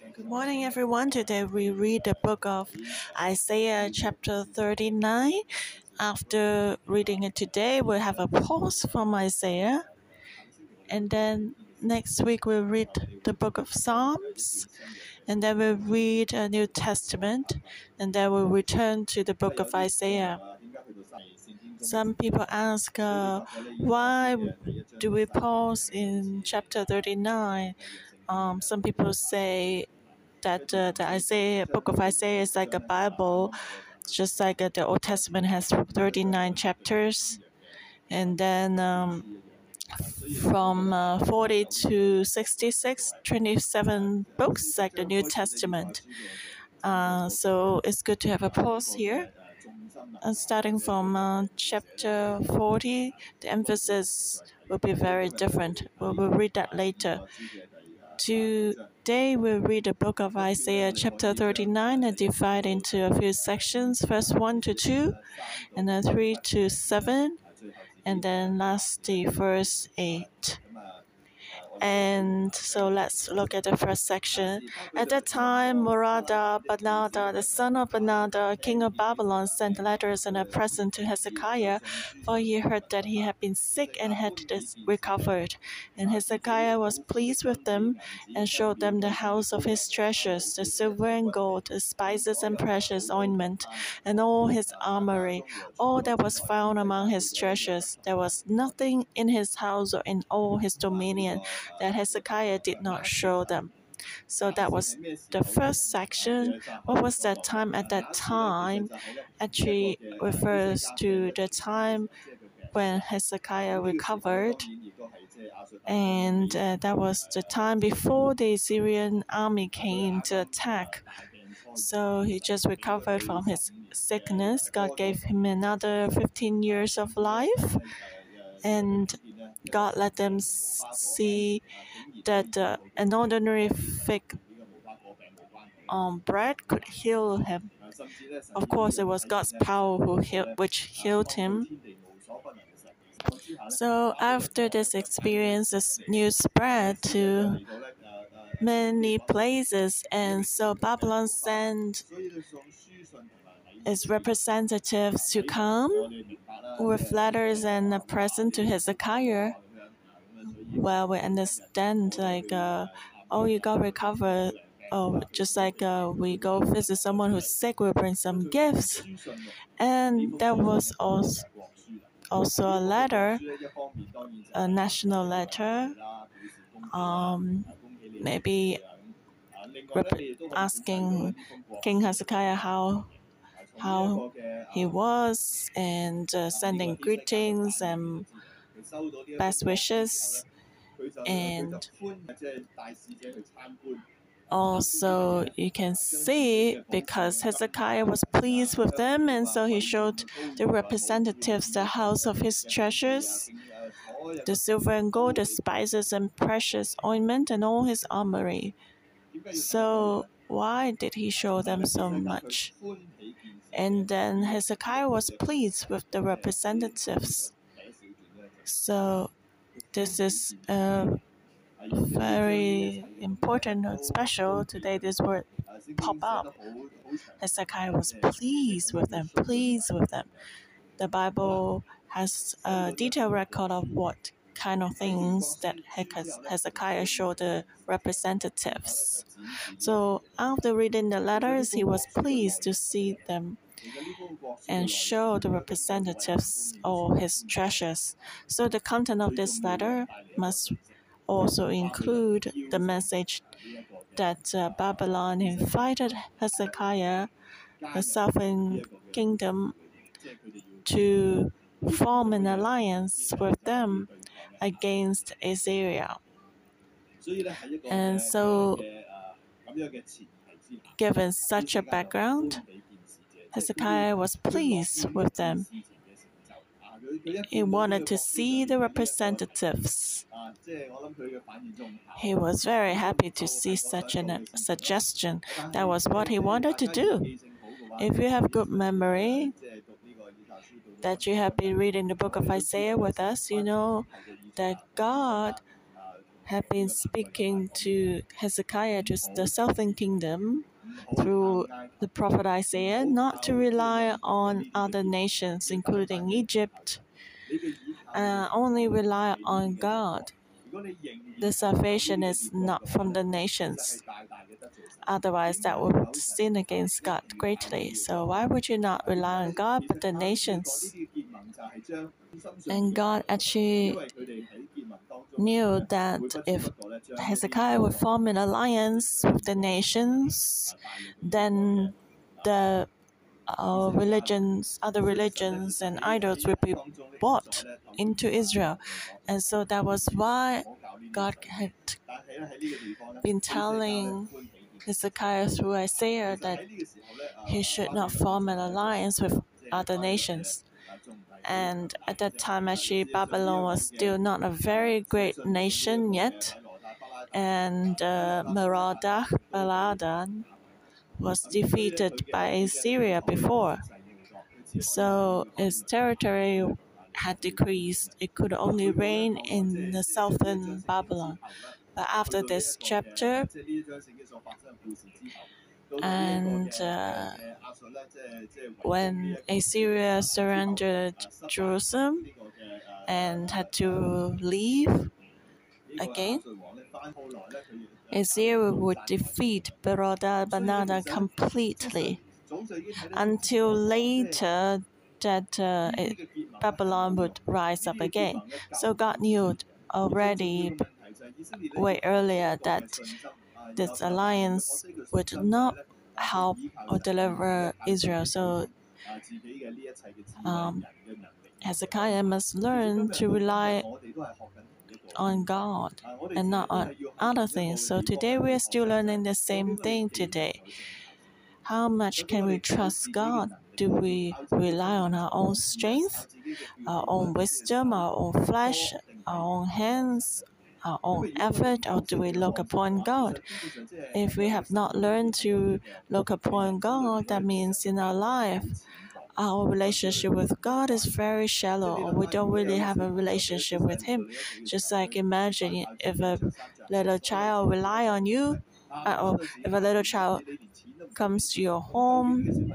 Good morning, everyone. Today we read the book of Isaiah, chapter 39. After reading it today, we'll have a pause from Isaiah. And then next week we'll read the book of Psalms. And then we'll read a New Testament. And then we'll return to the book of Isaiah. Some people ask, uh, why do we pause in chapter 39? Um, some people say that uh, the Isaiah book of Isaiah is like a Bible, just like uh, the Old Testament has 39 chapters, and then um, from uh, 40 to 66, 27 books like the New Testament. Uh, so it's good to have a pause here. And starting from uh, chapter 40, the emphasis will be very different. We will read that later. Today we will read the book of Isaiah, chapter 39, and divide into a few sections, verse 1 to 2, and then 3 to 7, and then lastly, verse 8. And so let's look at the first section. At that time, Merodach-Baladan, the son of Baladan, king of Babylon, sent letters and a present to Hezekiah, for he heard that he had been sick and had recovered. And Hezekiah was pleased with them and showed them the house of his treasures, the silver and gold, the spices and precious ointment, and all his armory, all that was found among his treasures. There was nothing in his house or in all his dominion that Hezekiah did not show them. So that was the first section. What was that time at that time? Actually refers to the time when Hezekiah recovered. And uh, that was the time before the Assyrian army came to attack. So he just recovered from his sickness. God gave him another 15 years of life. And God let them see that uh, an ordinary fig um, bread could heal him. Of course, it was God's power who healed, which healed him. So after this experience, this news spread to many places, and so Babylon sent its representatives to come with letters and a present to Hezekiah. Well, we understand like, uh, oh, you got recovered. Oh, just like uh, we go visit someone who's sick, we bring some gifts, and there was also also a letter, a national letter, um, maybe asking King Hezekiah how how he was and uh, sending greetings and best wishes. And also you can see because Hezekiah was pleased with them and so he showed the representatives the house of his treasures the silver and gold the spices and precious ointment and all his armory. So why did he show them so much and then Hezekiah was pleased with the representatives. So this is uh, very important and special. Today this word pop up. Hezekiah was pleased with them, pleased with them. The Bible has a detailed record of what kind of things that Hezekiah showed the representatives. So after reading the letters, he was pleased to see them and show the representatives all his treasures. So the content of this letter must also include the message that uh, Babylon invited Hezekiah, the southern kingdom, to form an alliance with them against Assyria. And so, given such a background, Hezekiah was pleased with them. He wanted to see the representatives. He was very happy to see such a suggestion. That was what he wanted to do. If you have good memory, that you have been reading the book of Isaiah with us, you know that God had been speaking to Hezekiah, to the southern kingdom, through the prophet Isaiah, not to rely on other nations, including Egypt, uh, only rely on God. The salvation is not from the nations. Otherwise, that would sin against God greatly. So, why would you not rely on God but the nations? And God actually knew that if Hezekiah would form an alliance with the nations, then the uh, religions, other religions, and idols would be brought into Israel. And so that was why God had been telling Hezekiah through Isaiah that he should not form an alliance with other nations. And at that time, actually, Babylon was still not a very great nation yet. And uh, Merodach Baladan was defeated by Assyria before. So its territory had decreased. It could only reign in the southern Babylon. But after this chapter, and uh, when Assyria surrendered Jerusalem and had to leave again, Assyria would defeat Beroda completely until later that uh, it, Babylon would rise up again. So God knew already way earlier that this alliance would not help or deliver Israel. So um, Hezekiah must learn to rely on God and not on other things. So today we are still learning the same thing today. How much can we trust God? Do we rely on our own strength, our own wisdom, our own flesh, our own hands, our own effort, or do we look upon God? If we have not learned to look upon God, that means in our life, our relationship with God is very shallow. We don't really have a relationship with Him. Just like imagine if a little child rely on you, uh, or if a little child comes to your home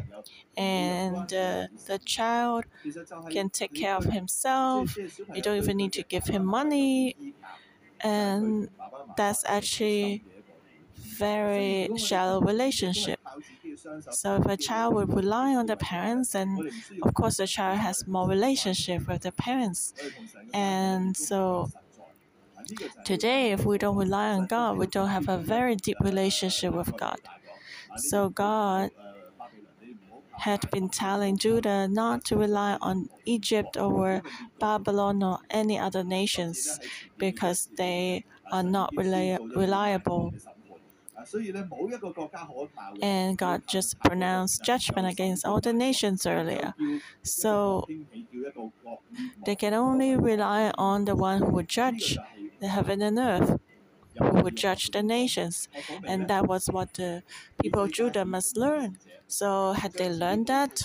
and uh, the child can take care of himself. You don't even need to give him money and that's actually very shallow relationship. So if a child would rely on the parents, then of course the child has more relationship with the parents. And so today, if we don't rely on God, we don't have a very deep relationship with God. So God had been telling Judah not to rely on Egypt or Babylon or any other nations because they are not reliable. And God just pronounced judgment against all the nations earlier. So they can only rely on the one who would judge the heaven and earth, would judge the nations. And that was what the people of Judah must learn. So, had they learned that?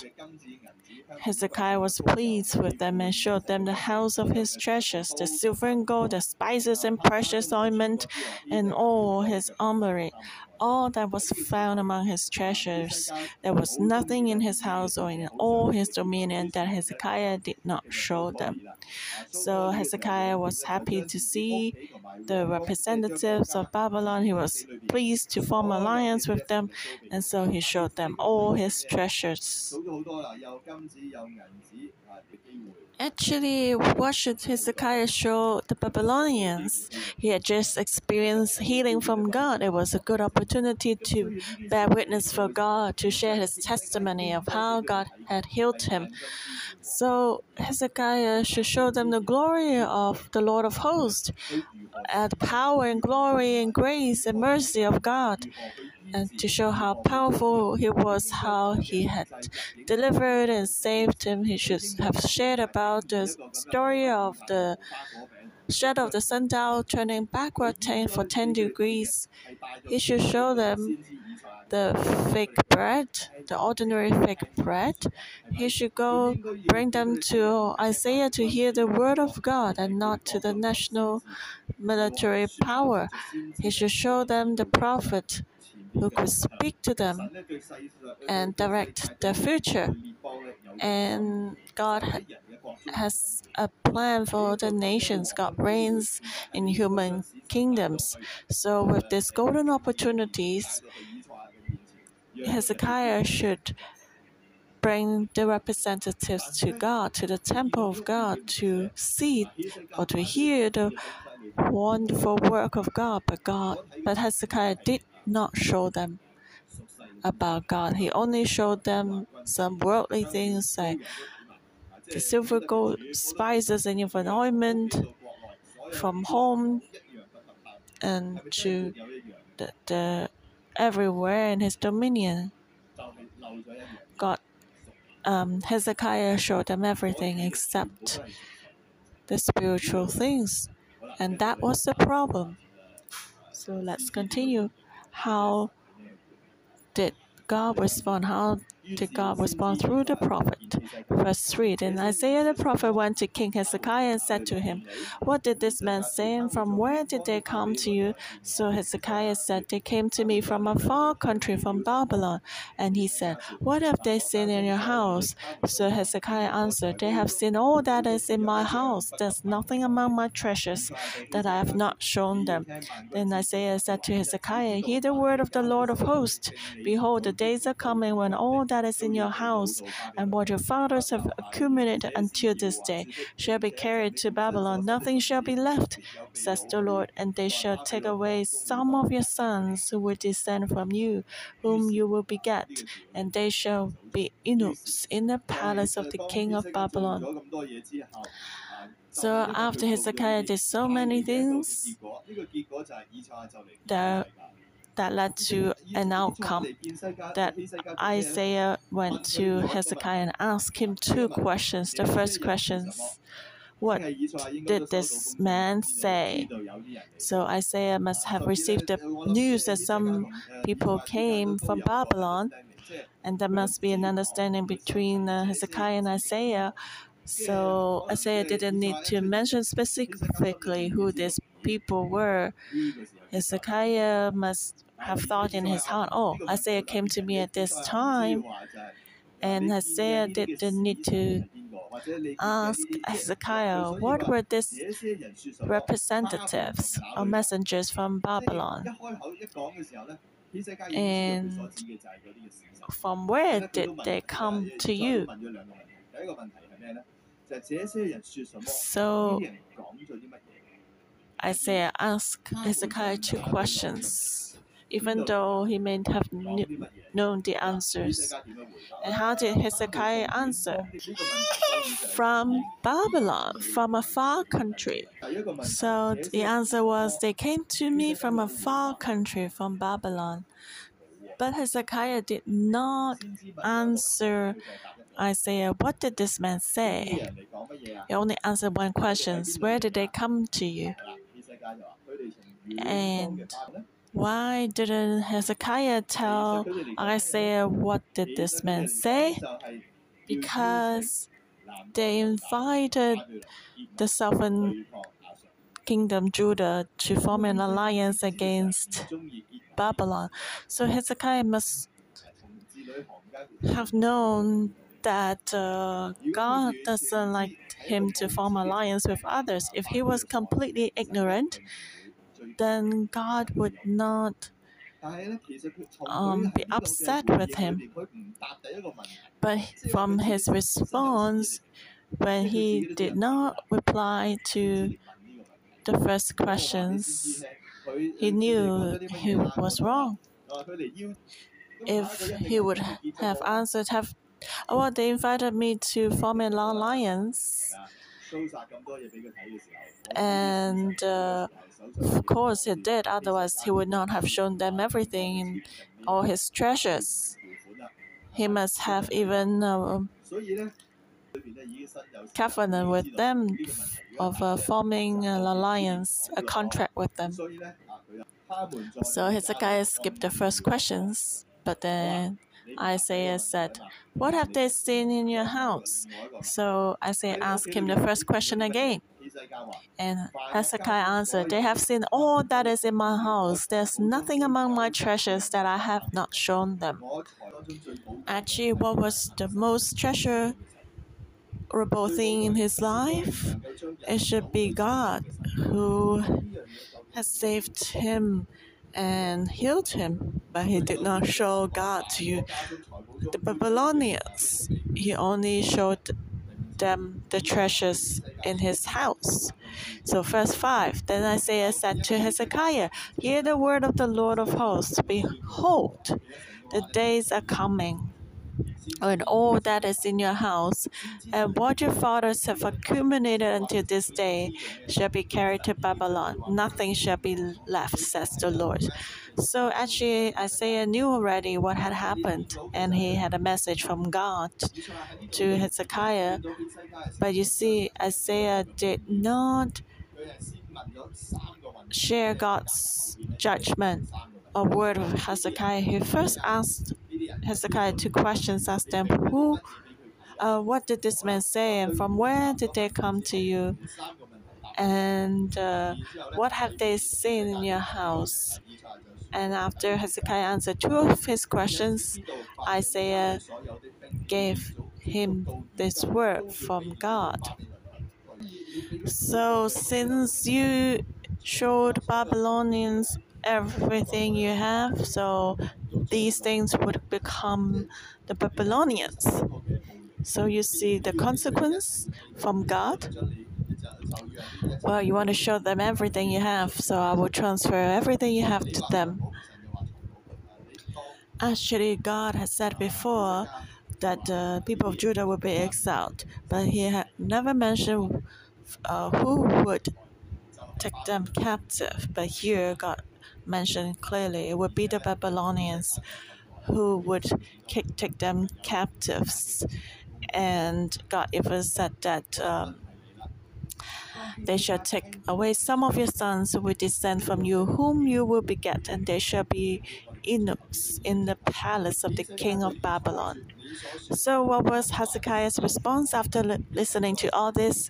Hezekiah was pleased with them and showed them the house of his treasures, the silver and gold, the spices and precious ointment, and all his armory all that was found among his treasures. There was nothing in his house or in all his dominion that Hezekiah did not show them. So Hezekiah was happy to see the representatives of Babylon. He was pleased to form alliance with them, and so he showed them all his treasures. Actually, what should Hezekiah show the Babylonians? He had just experienced healing from God. It was a good opportunity to bear witness for God, to share his testimony of how God had healed him. So Hezekiah should show them the glory of the Lord of hosts, the power and glory and grace and mercy of God and to show how powerful he was, how he had delivered and saved him. He should have shared about the story of the shadow of the sundial turning backward 10 for 10 degrees. He should show them the fake bread, the ordinary fake bread. He should go bring them to Isaiah to hear the word of God and not to the national military power. He should show them the prophet who could speak to them and direct their future. And God has a plan for the nations. God reigns in human kingdoms. So, with these golden opportunities, Hezekiah should bring the representatives to God, to the temple of God, to see or to hear the wonderful work of God. But God, but Hezekiah did not show them about God. He only showed them some worldly things like the silver, gold, spices, and even ointment from home and to the, the everywhere in his dominion. God, um, Hezekiah showed them everything except the spiritual things, and that was the problem. So let's continue. How did God respond? How did God respond through the prophet? Verse 3 Then Isaiah the prophet went to King Hezekiah and said to him, What did this man say, and from where did they come to you? So Hezekiah said, They came to me from a far country, from Babylon. And he said, What have they seen in your house? So Hezekiah answered, They have seen all that is in my house. There's nothing among my treasures that I have not shown them. Then Isaiah said to Hezekiah, Hear the word of the Lord of hosts. Behold, the days are coming when all that is in your house and what your fathers have accumulated until this day shall be carried to Babylon. Nothing shall be left, says the Lord, and they shall take away some of your sons who will descend from you, whom you will beget, and they shall be eunuchs in the palace of the king of Babylon. So after Hezekiah did so many things, the that led to an outcome that Isaiah went to Hezekiah and asked him two questions. The first question what did this man say? So Isaiah must have received the news that some people came from Babylon, and there must be an understanding between uh, Hezekiah and Isaiah. So Isaiah didn't need to mention specifically who these people were. Hezekiah must have thought in his heart, oh, Isaiah came to me at this time. And Isaiah didn't need to ask Hezekiah, what were these representatives or messengers from Babylon? And from where did they come to you? So Isaiah asked Hezekiah two questions even though he may have known the answers. And how did Hezekiah answer? From Babylon, from a far country. So the answer was, They came to me from a far country, from Babylon. But Hezekiah did not answer Isaiah, What did this man say? He only answered one question Where did they come to you? And why didn't Hezekiah tell Isaiah what did this man say? Because they invited the southern kingdom Judah to form an alliance against Babylon. So Hezekiah must have known that uh, God doesn't like him to form alliance with others. If he was completely ignorant, then God would not um, be upset with him. But from his response, when he did not reply to the first questions, he knew he was wrong. If he would have answered, have, oh, they invited me to form an alliance, and uh, of course, he did, otherwise, he would not have shown them everything all his treasures. He must have even uh, covenant with them of uh, forming an alliance, a contract with them. So Hezekiah skipped the first questions, but then Isaiah said, What have they seen in your house? So Isaiah asked him the first question again. And Hezekiah answered, They have seen all that is in my house. There's nothing among my treasures that I have not shown them. Actually, what was the most treasurable thing in his life? It should be God who has saved him and healed him, but he did not show God to the Babylonians. He only showed them the treasures in his house. So, verse 5 Then Isaiah said to Hezekiah, Hear the word of the Lord of hosts. Behold, the days are coming and all that is in your house, and what your fathers have accumulated until this day, shall be carried to Babylon. Nothing shall be left, says the Lord. So actually, Isaiah knew already what had happened, and he had a message from God to Hezekiah. But you see, Isaiah did not share God's judgment or word with Hezekiah. He first asked Hezekiah two questions, asked them, Who, uh, what did this man say, and from where did they come to you? And uh, what have they seen in your house? And after Hezekiah answered two of his questions, Isaiah gave him this word from God. So, since you showed Babylonians everything you have, so these things would become the Babylonians. So you see the consequence from God. Well, you want to show them everything you have, so I will transfer everything you have to them. Actually, God has said before that the people of Judah would be exiled, but He had never mentioned uh, who would take them captive. But here, God mentioned clearly it would be the Babylonians who would take them captives. And God even said that um, they shall take away some of your sons who will descend from you, whom you will beget, and they shall be eunuchs in the palace of the king of Babylon. So, what was Hezekiah's response after listening to all this?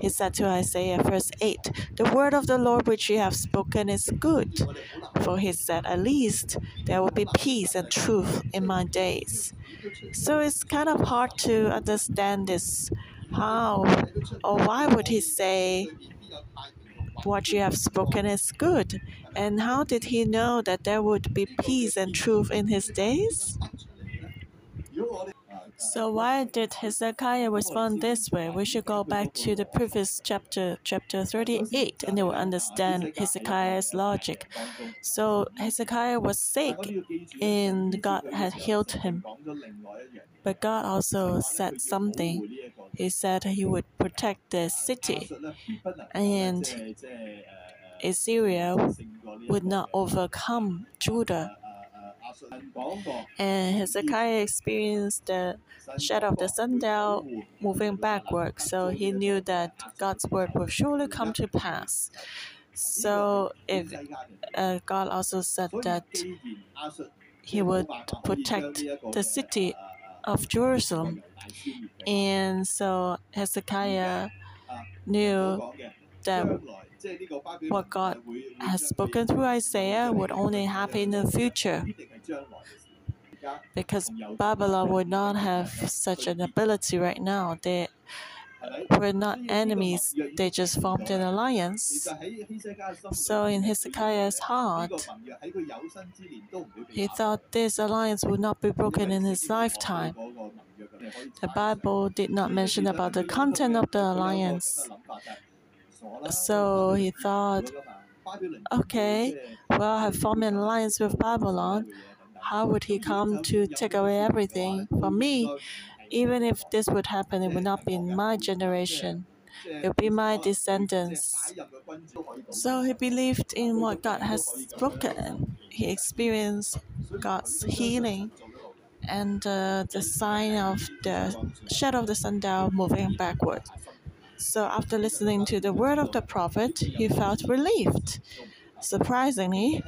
He said to Isaiah, verse 8 The word of the Lord which you have spoken is good. For he said, At least there will be peace and truth in my days. So, it's kind of hard to understand this. How or why would he say, What you have spoken is good? And how did he know that there would be peace and truth in his days? So why did Hezekiah respond this way? We should go back to the previous chapter, chapter 38, and they will understand Hezekiah's logic. So Hezekiah was sick, and God had healed him. But God also said something. He said he would protect the city, and Assyria would not overcome Judah. And Hezekiah experienced the shadow of the sundial moving backward, so he knew that God's word would surely come to pass. So, if uh, God also said that He would protect the city of Jerusalem, and so Hezekiah knew that what God has spoken through Isaiah would only happen in the future because Babylon would not have such an ability right now. They were not enemies, they just formed an alliance. So, in Hezekiah's heart, he thought this alliance would not be broken in his lifetime. The Bible did not mention about the content of the alliance. So he thought, okay, well, I have formed an alliance with Babylon how would he come to take away everything from me? Even if this would happen, it would not be in my generation. It would be my descendants. So he believed in what God has spoken. He experienced God's healing and uh, the sign of the shadow of the sundial moving backward. So after listening to the word of the prophet, he felt relieved Surprisingly,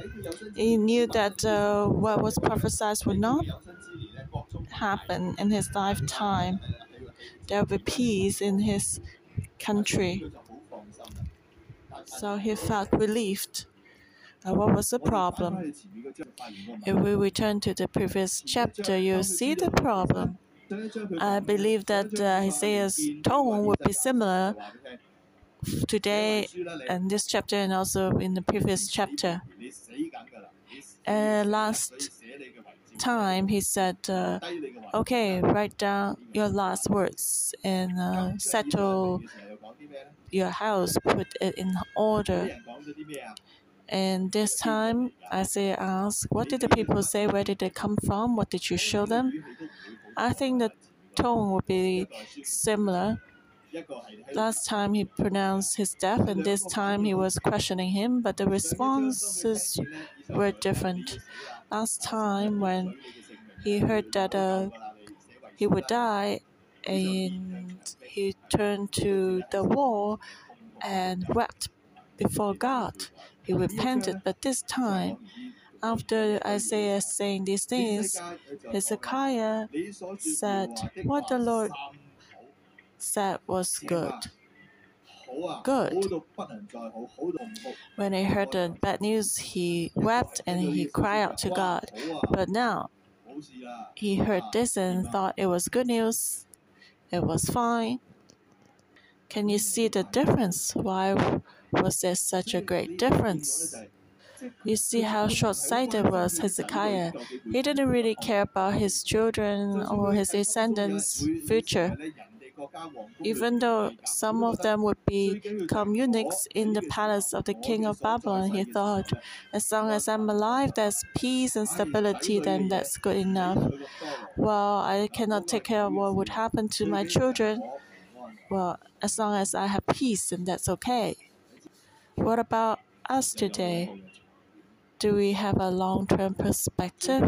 he knew that uh, what was prophesied would not happen in his lifetime. There will be peace in his country. So he felt relieved. Uh, what was the problem? If we return to the previous chapter, you see the problem. I believe that uh, Isaiah's tone would be similar today in this chapter and also in the previous chapter. Uh, last time he said, uh, "Okay, write down your last words and uh, settle your house, put it in order." And this time, Isaiah asked, What did the people say? Where did they come from? What did you show them? I think the tone would be similar. Last time he pronounced his death, and this time he was questioning him, but the responses were different. Last time, when he heard that uh, he would die, and he turned to the wall and wept before God. He repented, but this time, after Isaiah saying these things, Hezekiah said, What the Lord said was good. Good. When he heard the bad news, he wept and he cried out to God. But now, he heard this and thought it was good news. It was fine. Can you see the difference? Why was there such a great difference? You see how short sighted was Hezekiah. He didn't really care about his children or his descendants' future. Even though some of them would become eunuchs in the palace of the king of Babylon, he thought, as long as I'm alive, there's peace and stability, then that's good enough. Well, I cannot take care of what would happen to my children. Well, as long as I have peace, then that's okay. What about us today? Do we have a long term perspective?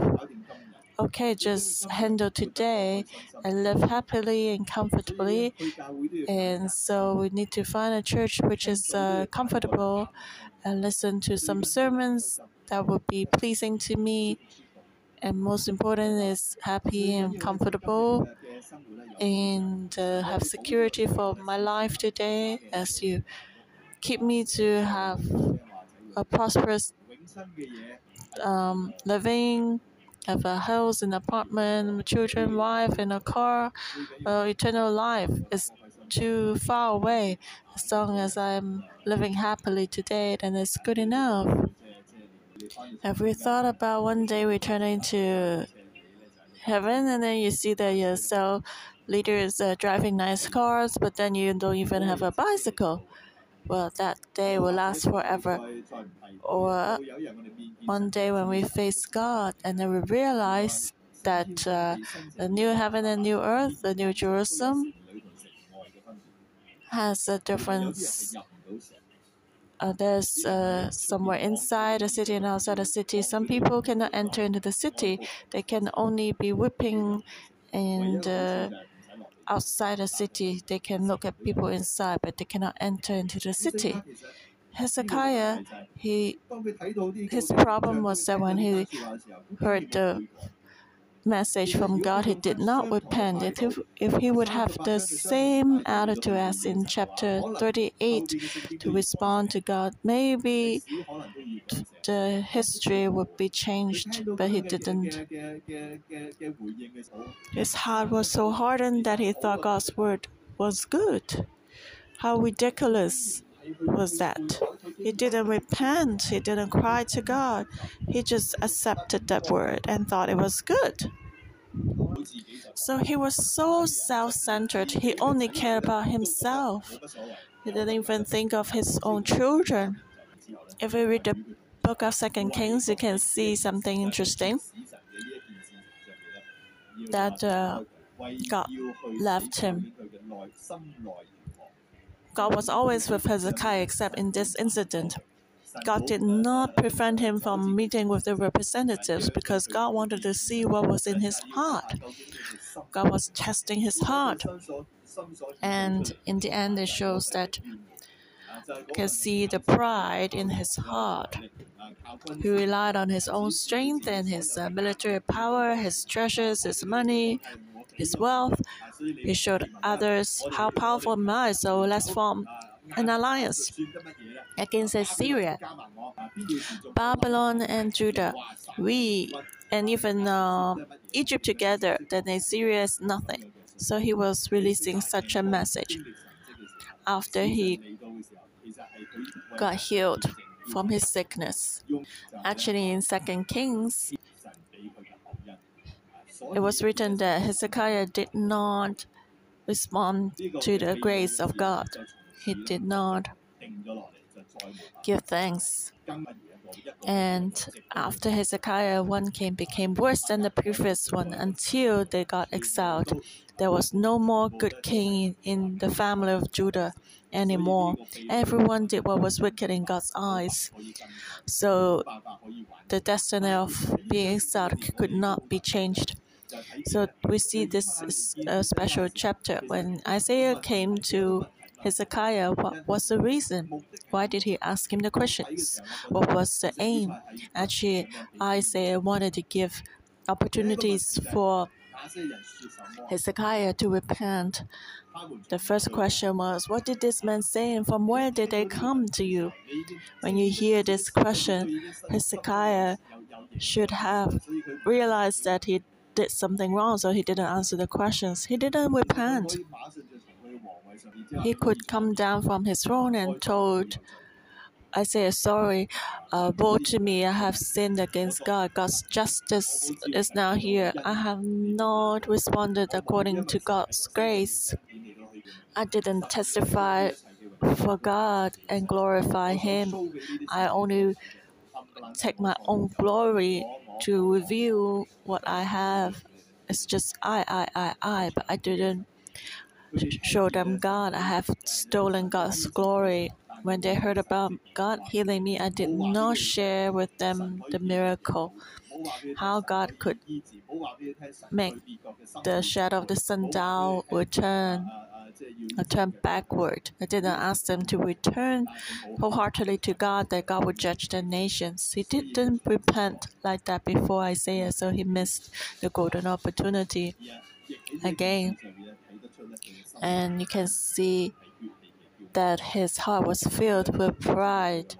Okay, just handle today and live happily and comfortably. And so we need to find a church which is uh, comfortable and listen to some sermons that would be pleasing to me. And most important is happy and comfortable and uh, have security for my life today as you keep me to have a prosperous um, living, have a house, an apartment, children, wife, and a car. Well, eternal life is too far away. As long as I'm living happily today, then it's good enough. Have you thought about one day returning to heaven and then you see that yourself leaders uh, driving nice cars, but then you don't even have a bicycle? Well, that day will last forever. Or one day when we face God and then we realize that uh, the new heaven and new earth, the new Jerusalem, has a difference. Uh, there's uh, somewhere inside the city and outside the city. Some people cannot enter into the city. They can only be whipping and uh, outside the city. They can look at people inside, but they cannot enter into the city. Hezekiah, he, his problem was that when he heard the message from God, he did not repent. If, if he would have the same attitude as in chapter 38 to respond to God, maybe the history would be changed, but he didn't. His heart was so hardened that he thought God's word was good. How ridiculous was that? He didn't repent, he didn't cry to God, he just accepted that word and thought it was good. So he was so self centered, he only cared about himself. He didn't even think of his own children. If we read the book of Second Kings, you can see something interesting that uh, God left him. God was always with Hezekiah except in this incident. God did not prevent him from meeting with the representatives because God wanted to see what was in his heart. God was testing his heart. And in the end, it shows that can see the pride in his heart. He relied on his own strength and his uh, military power, his treasures, his money, his wealth. He showed others how powerful am I, so let's form an alliance against Assyria, Babylon, and Judah. We and even uh, Egypt together, then Assyria is nothing. So he was releasing such a message after he got healed from his sickness. Actually, in Second Kings, it was written that Hezekiah did not respond to the grace of God. He did not give thanks. And after Hezekiah, one king became worse than the previous one until they got exiled. There was no more good king in the family of Judah anymore. Everyone did what was wicked in God's eyes. So the destiny of being exiled could not be changed. So we see this is a uh, special chapter when Isaiah came to Hezekiah, what was the reason? Why did he ask him the questions? What was the aim? Actually, Isaiah wanted to give opportunities for Hezekiah to repent. The first question was, What did this man say and from where did they come to you? When you hear this question, Hezekiah should have realized that he did something wrong, so he didn't answer the questions. He didn't repent he could come down from his throne and told Isaiah, sorry, uh, woe to me, I have sinned against God. God's justice is now here. I have not responded according to God's grace. I didn't testify for God and glorify Him. I only take my own glory to reveal what I have. It's just I, I, I, I, but I didn't show them God. I have stolen God's glory. When they heard about God healing me, I did not share with them the miracle. How God could make the shadow of the sun sundial return, turn backward. I didn't ask them to return wholeheartedly to God that God would judge the nations. He didn't repent like that before Isaiah, so he missed the golden opportunity again and you can see that his heart was filled with pride,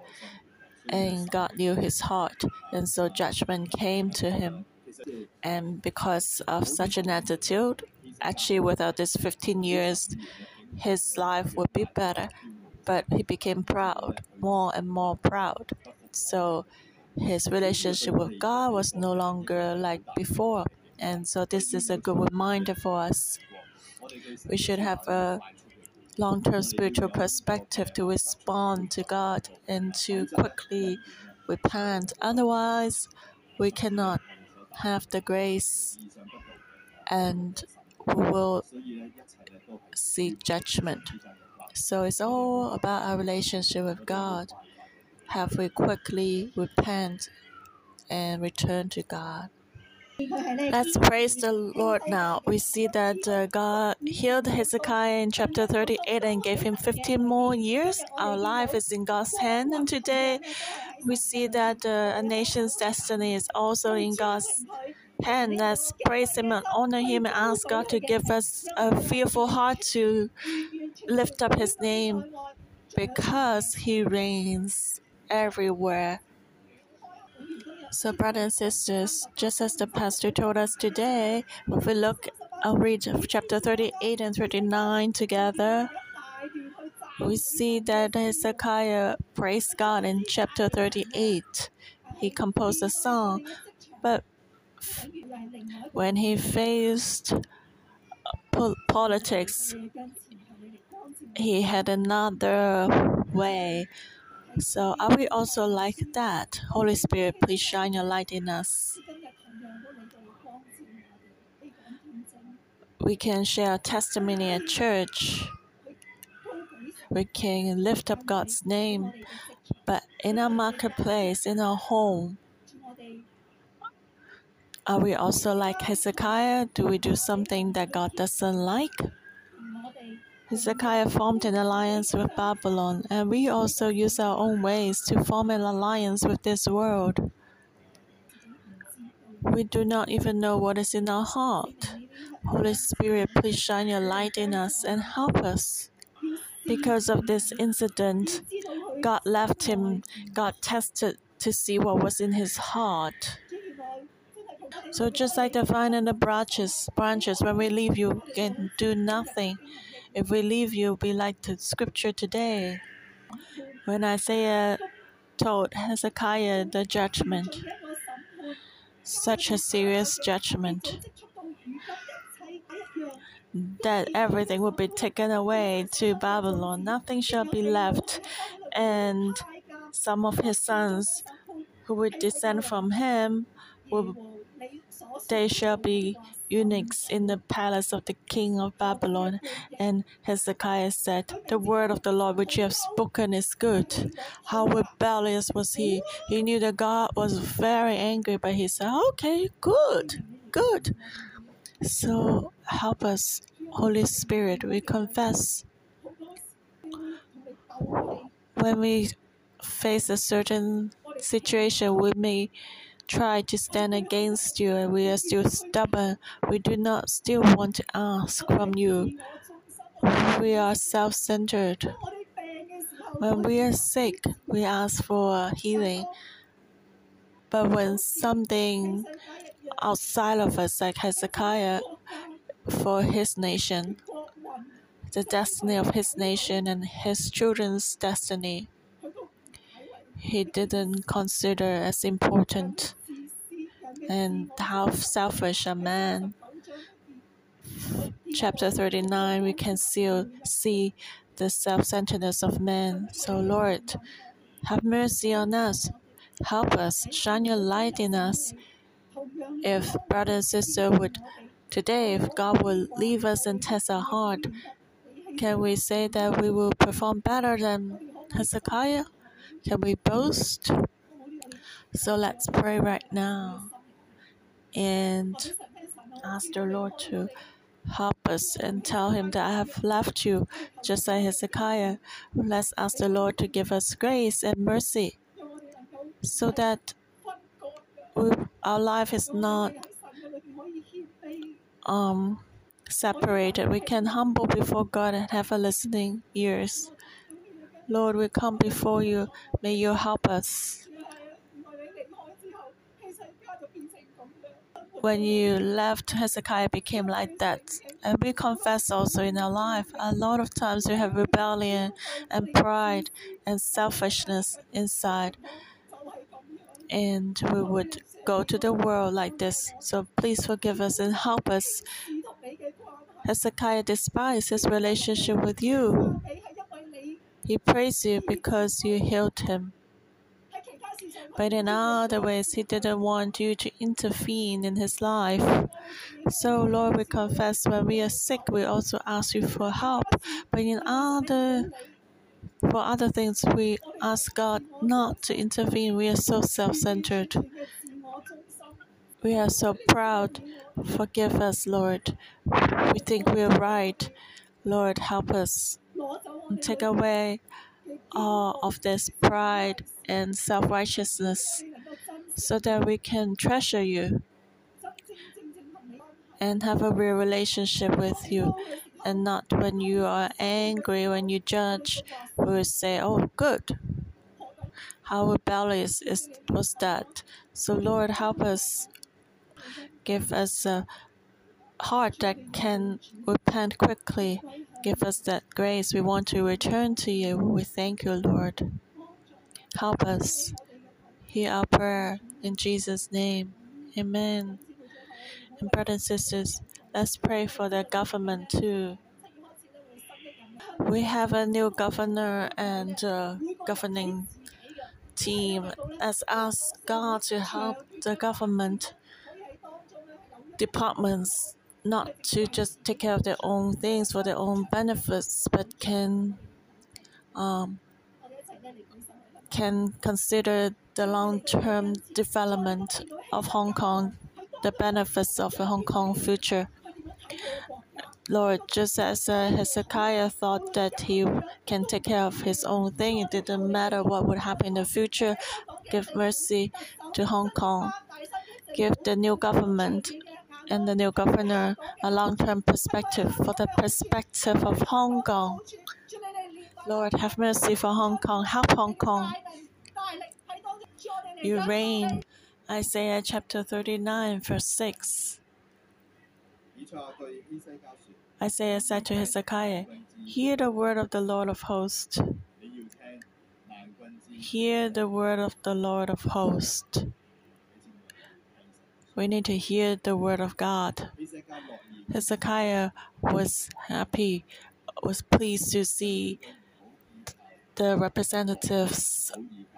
and God knew his heart, and so judgment came to him. And because of such an attitude, actually, without this 15 years, his life would be better. But he became proud, more and more proud. So his relationship with God was no longer like before. And so this is a good reminder for us we should have a long term spiritual perspective to respond to God and to quickly repent. Otherwise, we cannot have the grace and we will see judgment. So it's all about our relationship with God. Have we quickly repent and return to God? Let's praise the Lord now. We see that uh, God healed Hezekiah in chapter 38 and gave him 15 more years. Our life is in God's hand, and today we see that uh, a nation's destiny is also in God's hand. Let's praise Him and honor Him and ask God to give us a fearful heart to lift up His name because He reigns everywhere. So, brothers and sisters, just as the pastor told us today, if we look, I'll read chapter 38 and 39 together. We see that Hezekiah praised God in chapter 38. He composed a song, but when he faced uh, politics, he had another way so, are we also like that? Holy Spirit, please shine your light in us. We can share testimony at church. We can lift up God's name. But in our marketplace, in our home, are we also like Hezekiah? Do we do something that God doesn't like? Hezekiah formed an alliance with Babylon, and we also use our own ways to form an alliance with this world. We do not even know what is in our heart. Holy Spirit, please shine your light in us and help us. Because of this incident, God left him, God tested to see what was in his heart. So just like the vine and the branches, branches, when we leave you can do nothing. If we leave you, be like the scripture today. When Isaiah told Hezekiah the judgment, such a serious judgment that everything will be taken away to Babylon, nothing shall be left, and some of his sons who would descend from him will they shall be eunuchs in the palace of the king of Babylon. And Hezekiah said, The word of the Lord which you have spoken is good. How rebellious was he? He knew that God was very angry, but he said, Okay, good, good. So help us, Holy Spirit, we confess. When we face a certain situation, we may try to stand against you and we are still stubborn, we do not still want to ask from you. We are self centered. When we are sick, we ask for healing. But when something outside of us, like Hezekiah, for his nation, the destiny of his nation and his children's destiny, he didn't consider as important and how selfish a man. Chapter 39, we can still see the self centeredness of man. So, Lord, have mercy on us. Help us. Shine your light in us. If brother and sister would today, if God would leave us and test our heart, can we say that we will perform better than Hezekiah? Can we boast? So let's pray right now and ask the Lord to help us and tell him that I have left you, just like Hezekiah. Let's ask the Lord to give us grace and mercy so that we, our life is not um, separated. We can humble before God and have a listening ears. Lord, we come before you. May you help us. When you left, Hezekiah became like that. And we confess also in our life, a lot of times we have rebellion and pride and selfishness inside. And we would go to the world like this. So please forgive us and help us. Hezekiah despised his relationship with you. He praised you because you healed him. But in other ways, he didn't want you to intervene in his life. So, Lord, we confess when we are sick, we also ask you for help. But in other for other things, we ask God not to intervene. We are so self centered. We are so proud. Forgive us, Lord. We think we are right. Lord, help us take away all of this pride and self righteousness so that we can treasure you and have a real relationship with you. And not when you are angry, when you judge, we will say, Oh, good. How rebellious is, was that? So, Lord, help us. Give us a heart that can repent quickly Give us that grace. We want to return to you. We thank you, Lord. Help us. Hear our prayer in Jesus' name. Amen. And brothers and sisters, let's pray for the government too. We have a new governor and governing team. Let's ask God to help the government departments not to just take care of their own things for their own benefits, but can um, can consider the long-term development of Hong Kong, the benefits of the Hong Kong future. Lord, just as uh, Hezekiah thought that he can take care of his own thing, it didn't matter what would happen in the future. Give mercy to Hong Kong. Give the new government and the new governor a long term perspective for the perspective of Hong Kong. Lord, have mercy for Hong Kong. Help Hong Kong. You reign. Isaiah chapter 39, verse 6. Isaiah said to Hezekiah, Hear the word of the Lord of hosts. Hear the word of the Lord of hosts. We need to hear the word of God. Hezekiah was happy, was pleased to see the representatives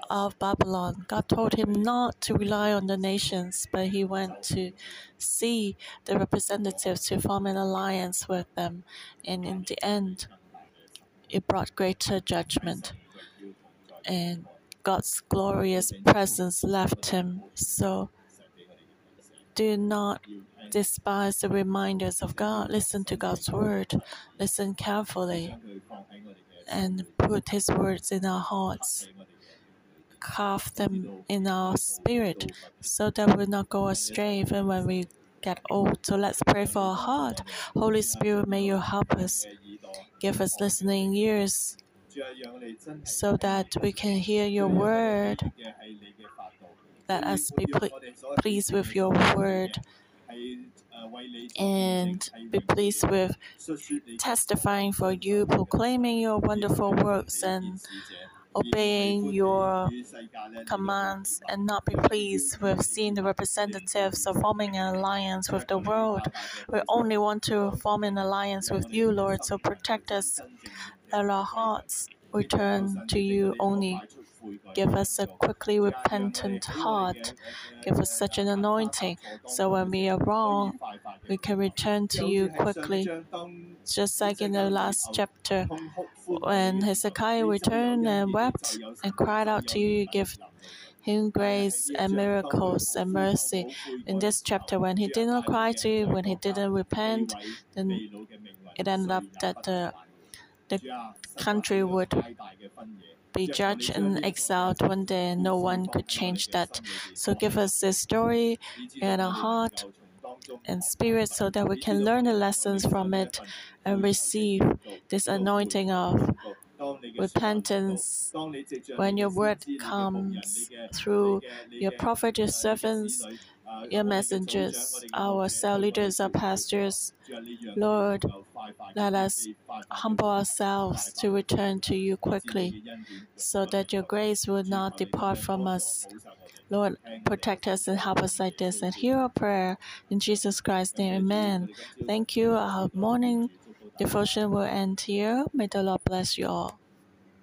of Babylon. God told him not to rely on the nations, but he went to see the representatives to form an alliance with them. And in the end, it brought greater judgment. And God's glorious presence left him. So do not despise the reminders of God. Listen to God's word. Listen carefully and put His words in our hearts carve them in our spirit so that we will not go astray even when we get old. So let's pray for our heart. Holy Spirit, may you help us. Give us listening ears so that we can hear your word. Let us be pleased with your word and be pleased with testifying for you, proclaiming your wonderful works and obeying your commands and not be pleased with seeing the representatives of forming an alliance with the world. We only want to form an alliance with you, Lord, so protect us. Let our hearts return to you only. Give us a quickly repentant heart. Give us such an anointing so when we are wrong, we can return to you quickly. Just like in the last chapter, when Hezekiah returned and wept and cried out to you, you give him grace and miracles and mercy. In this chapter, when he did not cry to you, when he didn't repent, then it ended up that the, the country would be judged and exiled one day, and no one could change that. So give us this story and our heart and spirit so that we can learn the lessons from it and receive this anointing of repentance when your word comes through your prophet, your servants, your messengers, our cell leaders, our pastors. Lord, let us humble ourselves to return to you quickly so that your grace will not depart from us. Lord, protect us and help us like this and hear our prayer. In Jesus Christ's name, amen. Thank you. Our morning devotion will end here. May the Lord bless you all.